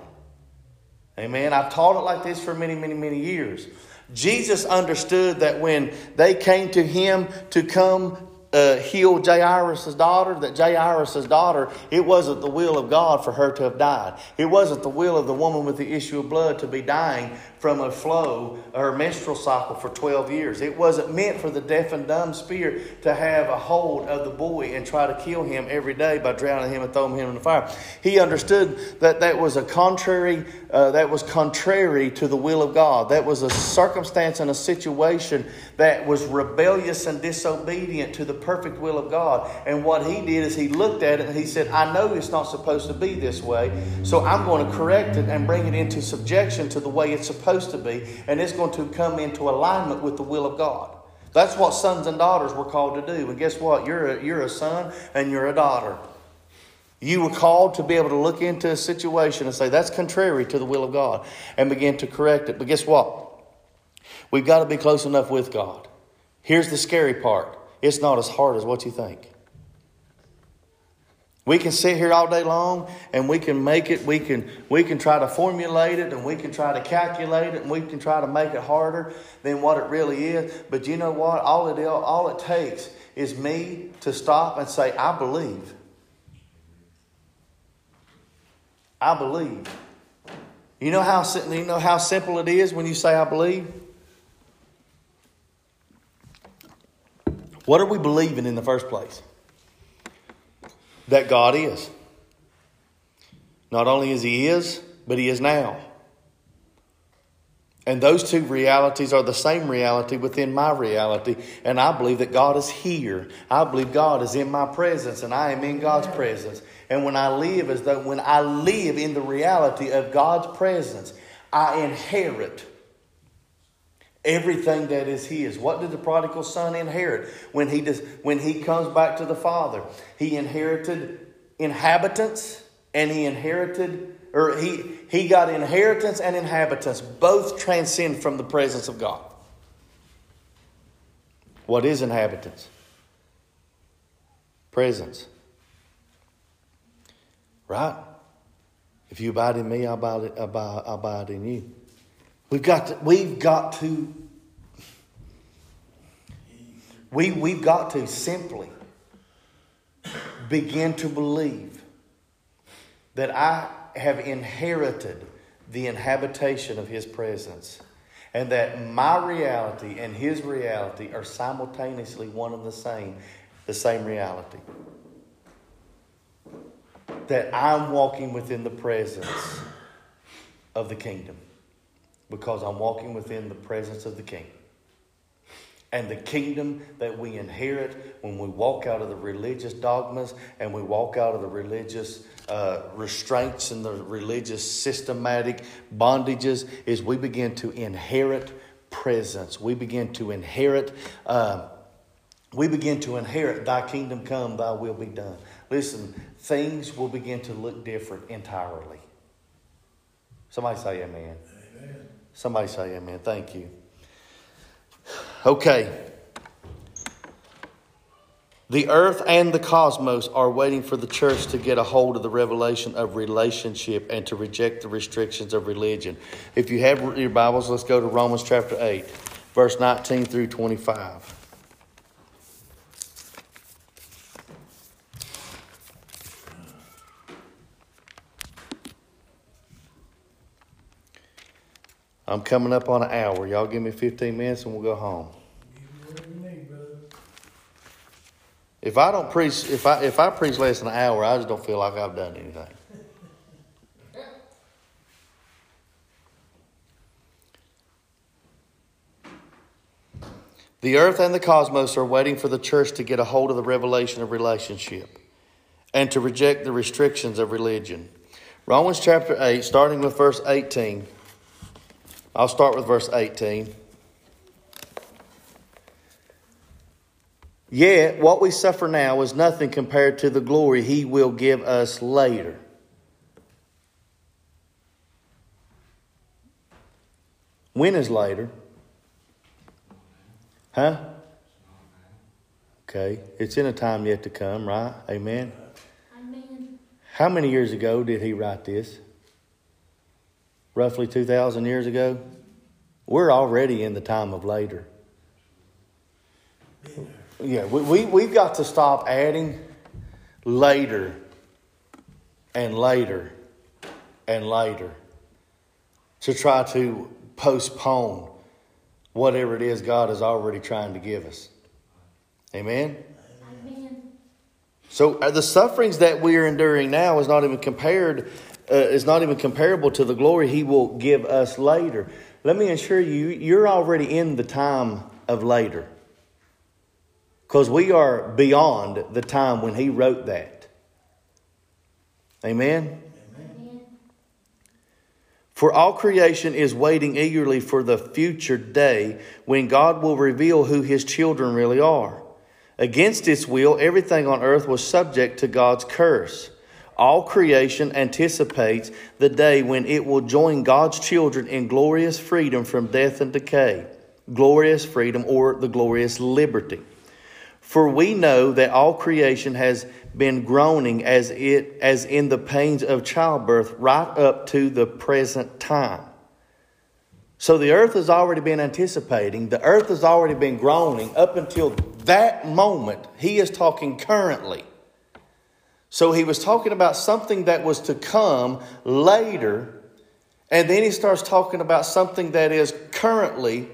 Amen. I've taught it like this for many, many, many years. Jesus understood that when they came to him to come uh, heal Jairus' daughter, that Jairus' daughter, it wasn't the will of God for her to have died. It wasn't the will of the woman with the issue of blood to be dying from a flow her menstrual cycle for 12 years. It wasn't meant for the deaf and dumb spirit to have a hold of the boy and try to kill him every day by drowning him and throwing him in the fire. He understood that that was a contrary, uh, that was contrary to the will of God. That was a circumstance and a situation that was rebellious and disobedient to the perfect will of God. And what he did is he looked at it and he said, I know it's not supposed to be this way, so I'm going to correct it and bring it into subjection to the way it's supposed to be, and it's going to come into alignment with the will of God. That's what sons and daughters were called to do. And guess what? You're a, you're a son and you're a daughter. You were called to be able to look into a situation and say, that's contrary to the will of God, and begin to correct it. But guess what? We've got to be close enough with God. Here's the scary part it's not as hard as what you think. We can sit here all day long and we can make it, we can, we can try to formulate it and we can try to calculate it and we can try to make it harder than what it really is. But you know what? All it, all it takes is me to stop and say, I believe. I believe. You know how you know how simple it is when you say I believe? What are we believing in the first place? that God is. Not only is He is, but He is now. And those two realities are the same reality within my reality. And I believe that God is here. I believe God is in my presence and I am in God's presence. And when I live as though, when I live in the reality of God's presence, I inherit everything that is his. What did the prodigal son inherit when he does, when he comes back to the father? He inherited inhabitants and he inherited or he he got inheritance and inhabitants both transcend from the presence of God. What is inhabitants? Presence. Right? If you abide in me, I abide, abide, abide in you. We've got to, we've got to, we, we've got to simply begin to believe that I have inherited the inhabitation of His presence and that my reality and His reality are simultaneously one and the same, the same reality. That I'm walking within the presence of the kingdom because I'm walking within the presence of the King. And the kingdom that we inherit when we walk out of the religious dogmas and we walk out of the religious uh, restraints and the religious systematic bondages is we begin to inherit presence. We begin to inherit. Uh, we begin to inherit thy kingdom come, thy will be done. Listen, things will begin to look different entirely. Somebody say amen. amen. Somebody say amen. Thank you. Okay. The earth and the cosmos are waiting for the church to get a hold of the revelation of relationship and to reject the restrictions of religion. If you have your Bibles, let's go to Romans chapter 8, verse 19 through 25. I'm coming up on an hour. Y'all give me 15 minutes and we'll go home. If I don't preach, if I if I preach less than an hour, I just don't feel like I've done anything. The earth and the cosmos are waiting for the church to get a hold of the revelation of relationship and to reject the restrictions of religion. Romans chapter 8, starting with verse 18. I'll start with verse 18. Yet, what we suffer now is nothing compared to the glory he will give us later. When is later? Huh? Okay, it's in a time yet to come, right? Amen. Amen. How many years ago did he write this? Roughly 2,000 years ago, we're already in the time of later. Yeah, we, we, we've got to stop adding later and later and later to try to postpone whatever it is God is already trying to give us. Amen? Amen. So uh, the sufferings that we are enduring now is not even compared uh, is not even comparable to the glory he will give us later. Let me assure you, you're already in the time of later. Because we are beyond the time when he wrote that. Amen? Amen? For all creation is waiting eagerly for the future day when God will reveal who his children really are. Against its will, everything on earth was subject to God's curse. All creation anticipates the day when it will join God's children in glorious freedom from death and decay, glorious freedom or the glorious liberty. For we know that all creation has been groaning as it as in the pains of childbirth right up to the present time. So the earth has already been anticipating, the earth has already been groaning up until that moment. He is talking currently. So he was talking about something that was to come later, and then he starts talking about something that is currently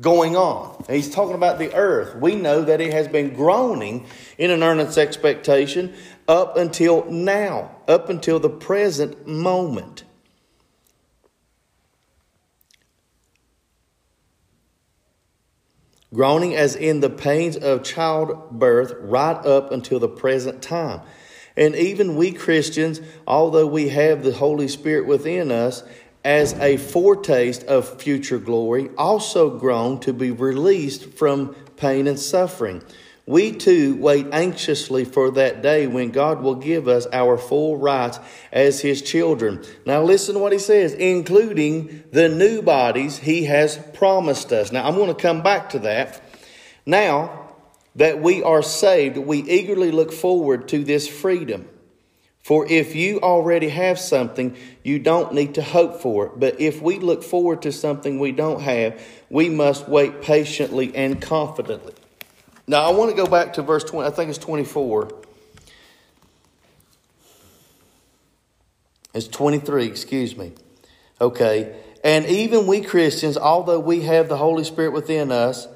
going on. He's talking about the earth. We know that it has been groaning in an earnest expectation up until now, up until the present moment. Groaning as in the pains of childbirth right up until the present time. And even we Christians, although we have the Holy Spirit within us, as a foretaste of future glory, also groan to be released from pain and suffering. We too wait anxiously for that day when God will give us our full rights as His children. Now, listen to what He says, including the new bodies He has promised us. Now, I'm going to come back to that. Now, that we are saved, we eagerly look forward to this freedom. For if you already have something, you don't need to hope for it. But if we look forward to something we don't have, we must wait patiently and confidently. Now, I want to go back to verse 20, I think it's 24. It's 23, excuse me. Okay. And even we Christians, although we have the Holy Spirit within us,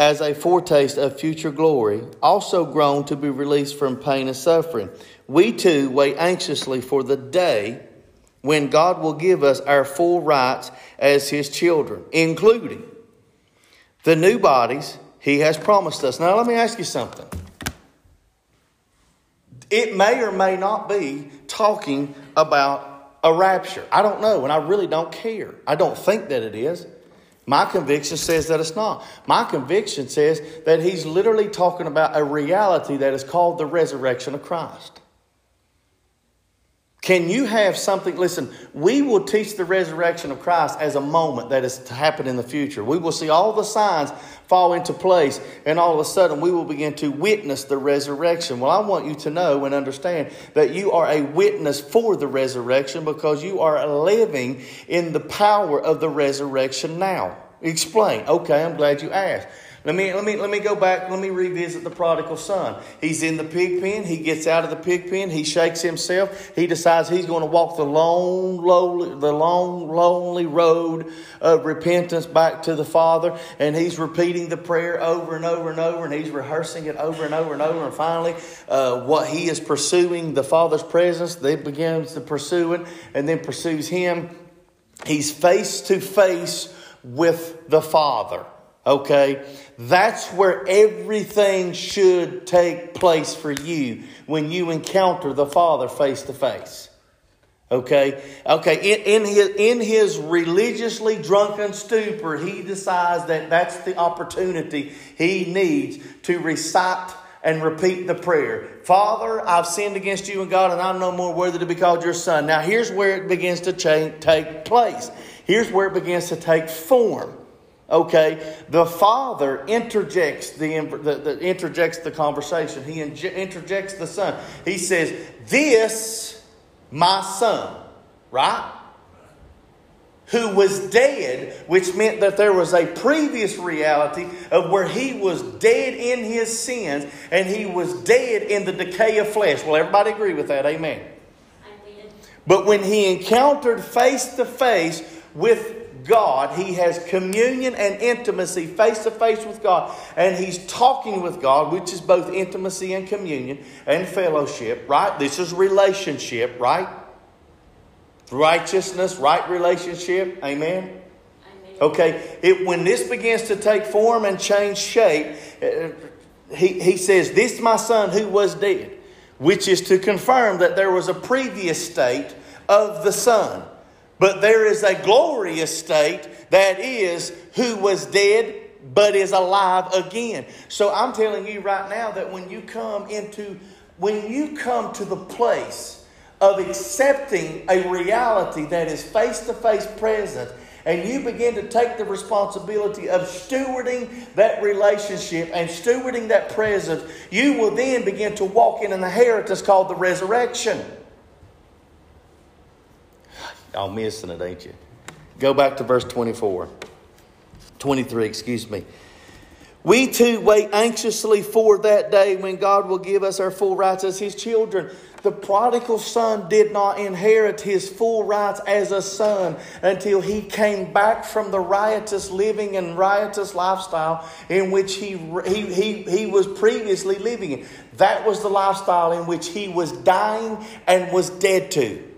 as a foretaste of future glory, also groan to be released from pain and suffering. We too wait anxiously for the day when God will give us our full rights as His children, including the new bodies he has promised us. Now, let me ask you something. It may or may not be talking about a rapture. I don't know, and I really don't care. I don't think that it is. My conviction says that it's not. My conviction says that he's literally talking about a reality that is called the resurrection of Christ. Can you have something? Listen, we will teach the resurrection of Christ as a moment that is to happen in the future. We will see all the signs fall into place, and all of a sudden we will begin to witness the resurrection. Well, I want you to know and understand that you are a witness for the resurrection because you are living in the power of the resurrection now. Explain. Okay, I'm glad you asked. Let me, let me, let me go back. Let me revisit the prodigal son. He's in the pig pen. He gets out of the pig pen. He shakes himself. He decides he's going to walk the long, lowly, the long, lonely road of repentance back to the Father. And he's repeating the prayer over and over and over, and he's rehearsing it over and over and over. And finally, uh, what he is pursuing, the Father's presence, they begins to pursue it, and then pursues him. He's face to face with the Father. Okay? That's where everything should take place for you when you encounter the Father face to face. Okay? Okay, in, in, his, in his religiously drunken stupor, he decides that that's the opportunity he needs to recite and repeat the prayer Father, I've sinned against you and God, and I'm no more worthy to be called your son. Now, here's where it begins to change, take place. Here's where it begins to take form. Okay, the father interjects the, the, the interjects the conversation. He interjects the son. He says, "This, my son, right." Who was dead, which meant that there was a previous reality of where he was dead in his sins and he was dead in the decay of flesh. Well, everybody agree with that? Amen. Amen. But when he encountered face to face with God. He has communion and intimacy face to face with God. And he's talking with God, which is both intimacy and communion and fellowship, right? This is relationship, right? Righteousness, right relationship. Amen. Amen. Okay, it, when this begins to take form and change shape, uh, he, he says, This my son who was dead, which is to confirm that there was a previous state of the son. But there is a glorious state that is who was dead but is alive again. So I'm telling you right now that when you come into when you come to the place of accepting a reality that is face to face present and you begin to take the responsibility of stewarding that relationship and stewarding that presence, you will then begin to walk in an inheritance called the resurrection. Y'all missing it, ain't you? Go back to verse 24. 23, excuse me. We too wait anxiously for that day when God will give us our full rights as His children. The prodigal son did not inherit his full rights as a son until he came back from the riotous living and riotous lifestyle in which he, he, he, he was previously living in. That was the lifestyle in which he was dying and was dead to.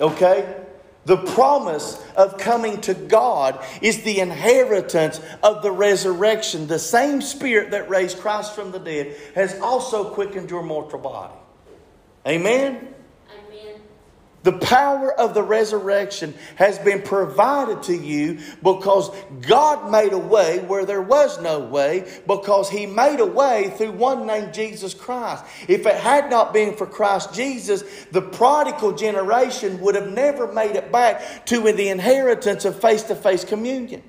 Okay? The promise of coming to God is the inheritance of the resurrection. The same Spirit that raised Christ from the dead has also quickened your mortal body. Amen? The power of the resurrection has been provided to you because God made a way where there was no way, because He made a way through one named Jesus Christ. If it had not been for Christ Jesus, the prodigal generation would have never made it back to the inheritance of face to face communion.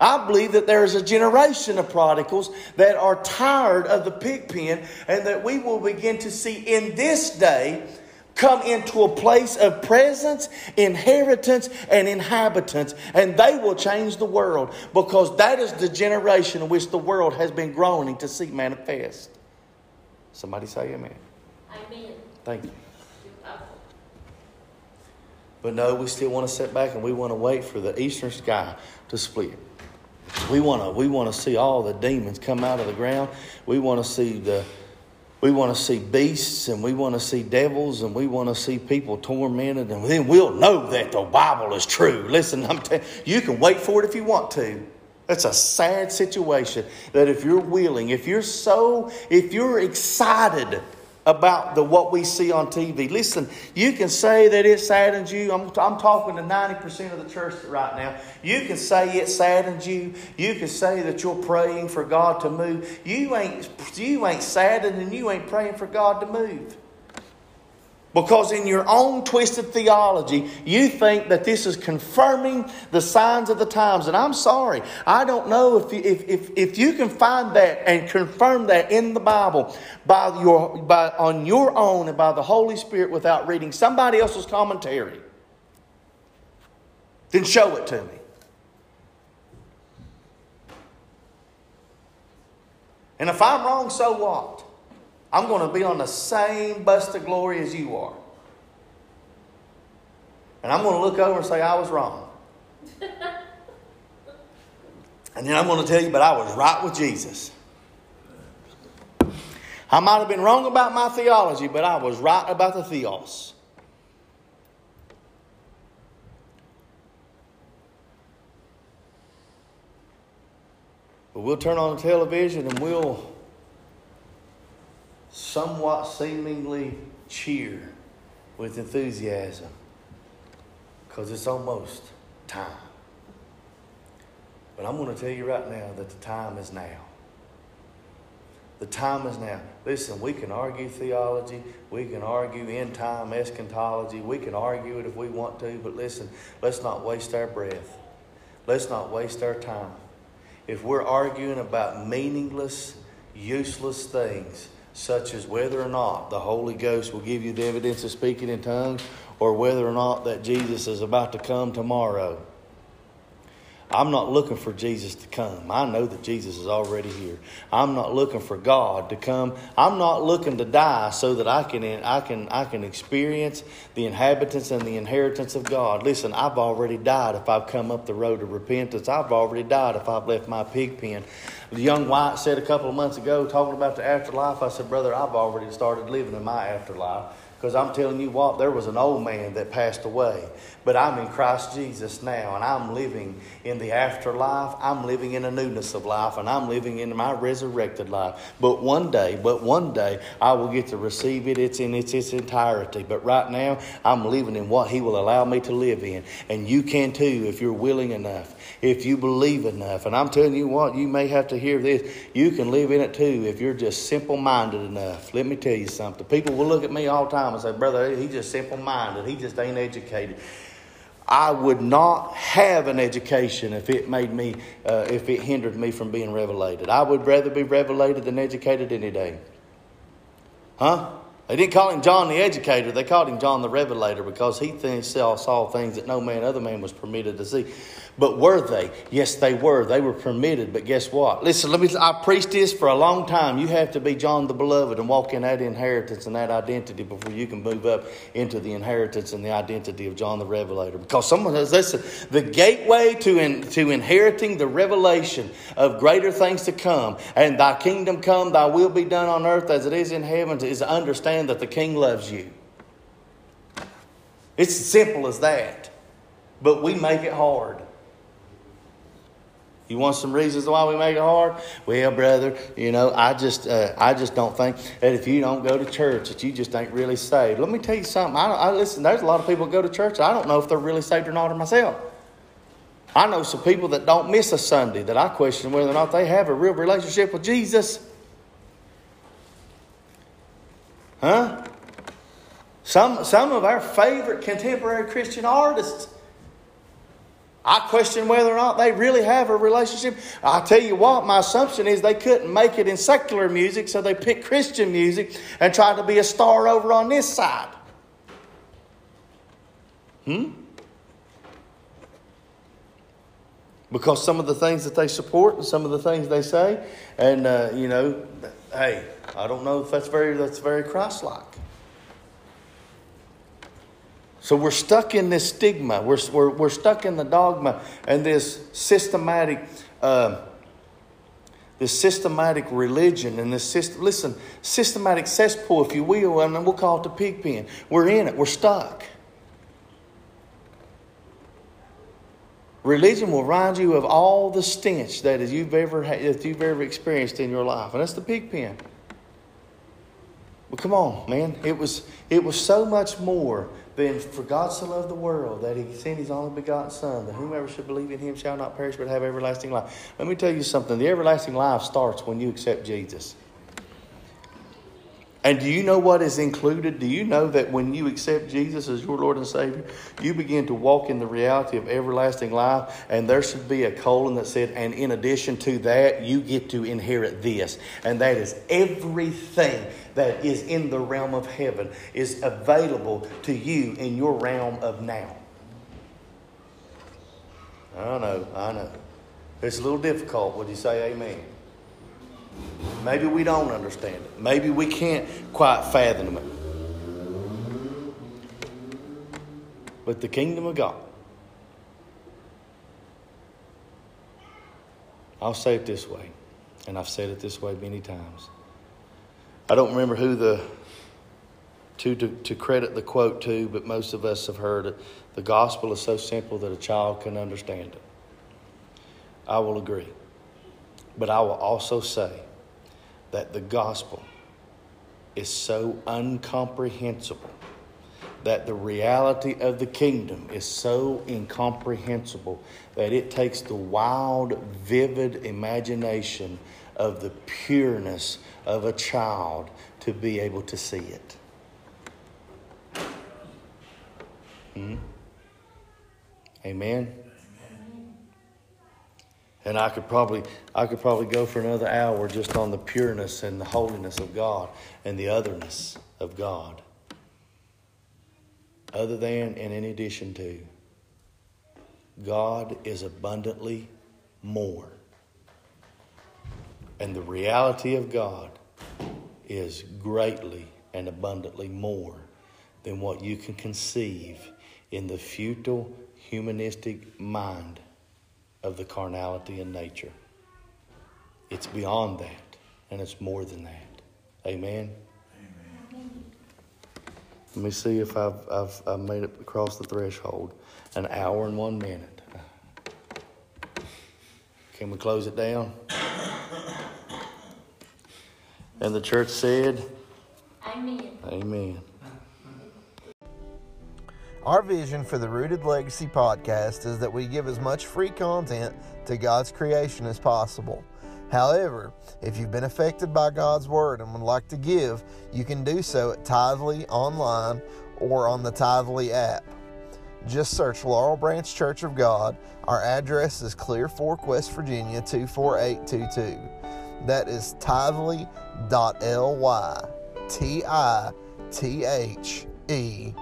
I believe that there is a generation of prodigals that are tired of the pig pen and that we will begin to see in this day come into a place of presence, inheritance, and inhabitants, and they will change the world because that is the generation in which the world has been groaning to see manifest. Somebody say amen. Amen. Thank you. But no, we still want to sit back and we want to wait for the eastern sky to split. We want to we want to see all the demons come out of the ground. We want to see the we want to see beasts and we want to see devils and we want to see people tormented and then we'll know that the Bible is true. Listen, I'm t- you can wait for it if you want to. That's a sad situation that if you're willing, if you're so, if you're excited about the what we see on TV. Listen, you can say that it saddens you. I'm, I'm talking to 90% of the church right now. You can say it saddens you. You can say that you're praying for God to move. You ain't, you ain't saddened and you ain't praying for God to move. Because in your own twisted theology, you think that this is confirming the signs of the times. And I'm sorry, I don't know if you, if, if, if you can find that and confirm that in the Bible by your, by, on your own and by the Holy Spirit without reading somebody else's commentary. Then show it to me. And if I'm wrong, so what? I'm going to be on the same bust of glory as you are. And I'm going to look over and say, I was wrong. and then I'm going to tell you, but I was right with Jesus. I might have been wrong about my theology, but I was right about the theos. But we'll turn on the television and we'll somewhat seemingly cheer with enthusiasm because it's almost time. But I'm going to tell you right now that the time is now. The time is now. Listen, we can argue theology, we can argue end time eschatology, we can argue it if we want to, but listen, let's not waste our breath. Let's not waste our time. If we're arguing about meaningless, useless things, such as whether or not the Holy Ghost will give you the evidence of speaking in tongues or whether or not that Jesus is about to come tomorrow. I'm not looking for Jesus to come. I know that Jesus is already here. I'm not looking for God to come. I'm not looking to die so that I can I can I can experience the inhabitants and the inheritance of God. Listen, I've already died if I've come up the road of repentance. I've already died if I've left my pig pen. The young White said a couple of months ago, talking about the afterlife, I said, Brother, I've already started living in my afterlife. Because I'm telling you what, there was an old man that passed away. But I'm in Christ Jesus now, and I'm living in the afterlife. I'm living in a newness of life, and I'm living in my resurrected life. But one day, but one day, I will get to receive it. It's in its, its entirety. But right now, I'm living in what He will allow me to live in. And you can too if you're willing enough if you believe enough. And I'm telling you what, you may have to hear this. You can live in it too if you're just simple minded enough. Let me tell you something. People will look at me all the time and say, Brother, he's just simple minded. He just ain't educated. I would not have an education if it made me, uh, if it hindered me from being revelated. I would rather be revelated than educated any day. Huh? They didn't call him John the Educator. They called him John the Revelator because he saw, saw things that no man, other man was permitted to see. But were they? Yes, they were. They were permitted. But guess what? Listen, let me. I preached this for a long time. You have to be John the Beloved and walk in that inheritance and that identity before you can move up into the inheritance and the identity of John the Revelator. Because someone says, listen, the gateway to in, to inheriting the revelation of greater things to come, and Thy kingdom come, Thy will be done on earth as it is in heaven, is to understand that the King loves you. It's as simple as that. But we make it hard. You want some reasons why we make it hard? Well, brother, you know, I just, uh, I just don't think that if you don't go to church, that you just ain't really saved. Let me tell you something. I, I listen. There's a lot of people go to church. I don't know if they're really saved or not, or myself. I know some people that don't miss a Sunday that I question whether or not they have a real relationship with Jesus. Huh? Some, some of our favorite contemporary Christian artists I question whether or not they really have a relationship. I tell you what, my assumption is they couldn't make it in secular music, so they picked Christian music and tried to be a star over on this side. Hmm? Because some of the things that they support and some of the things they say, and uh, you know, hey, I don't know if that's very that's very Christ-like. So we're stuck in this stigma. We're, we're, we're stuck in the dogma and this systematic uh, this systematic religion and this system, listen, systematic cesspool, if you will, and we'll call it the pig pen. We're in it, we're stuck. Religion will remind you of all the stench that you've ever had, that you've ever experienced in your life, and that's the pig pen. Well, come on, man. It was it was so much more than for God so loved the world that He sent His only begotten Son, that whomever should believe in Him shall not perish but have everlasting life. Let me tell you something. The everlasting life starts when you accept Jesus. And do you know what is included? Do you know that when you accept Jesus as your Lord and Savior, you begin to walk in the reality of everlasting life? And there should be a colon that said, and in addition to that, you get to inherit this. And that is everything that is in the realm of heaven is available to you in your realm of now. I know, I know. It's a little difficult. Would you say amen? Maybe we don't understand it. Maybe we can't quite fathom it. But the kingdom of God, I'll say it this way, and I've said it this way many times. I don't remember who the to, to, to credit the quote to, but most of us have heard it. The gospel is so simple that a child can understand it. I will agree. But I will also say that the gospel is so incomprehensible, that the reality of the kingdom is so incomprehensible that it takes the wild, vivid imagination of the pureness of a child to be able to see it. Hmm? Amen. And I could probably I could probably go for another hour just on the pureness and the holiness of God and the otherness of God. Other than and in addition to, God is abundantly more. And the reality of God is greatly and abundantly more than what you can conceive in the futile humanistic mind of the carnality in nature. It's beyond that, and it's more than that. Amen. Amen. Let me see if I've, I've, I've made it across the threshold. An hour and one minute. Can we close it down? And the church said, Amen. Amen. Our vision for the Rooted Legacy podcast is that we give as much free content to God's creation as possible. However, if you've been affected by God's Word and would like to give, you can do so at Tithely online or on the Tithely app. Just search Laurel Branch Church of God. Our address is Clear Fork, West Virginia 24822. That is tithe.ly. T I T H E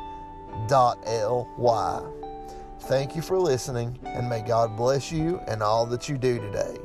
Thank you for listening, and may God bless you and all that you do today.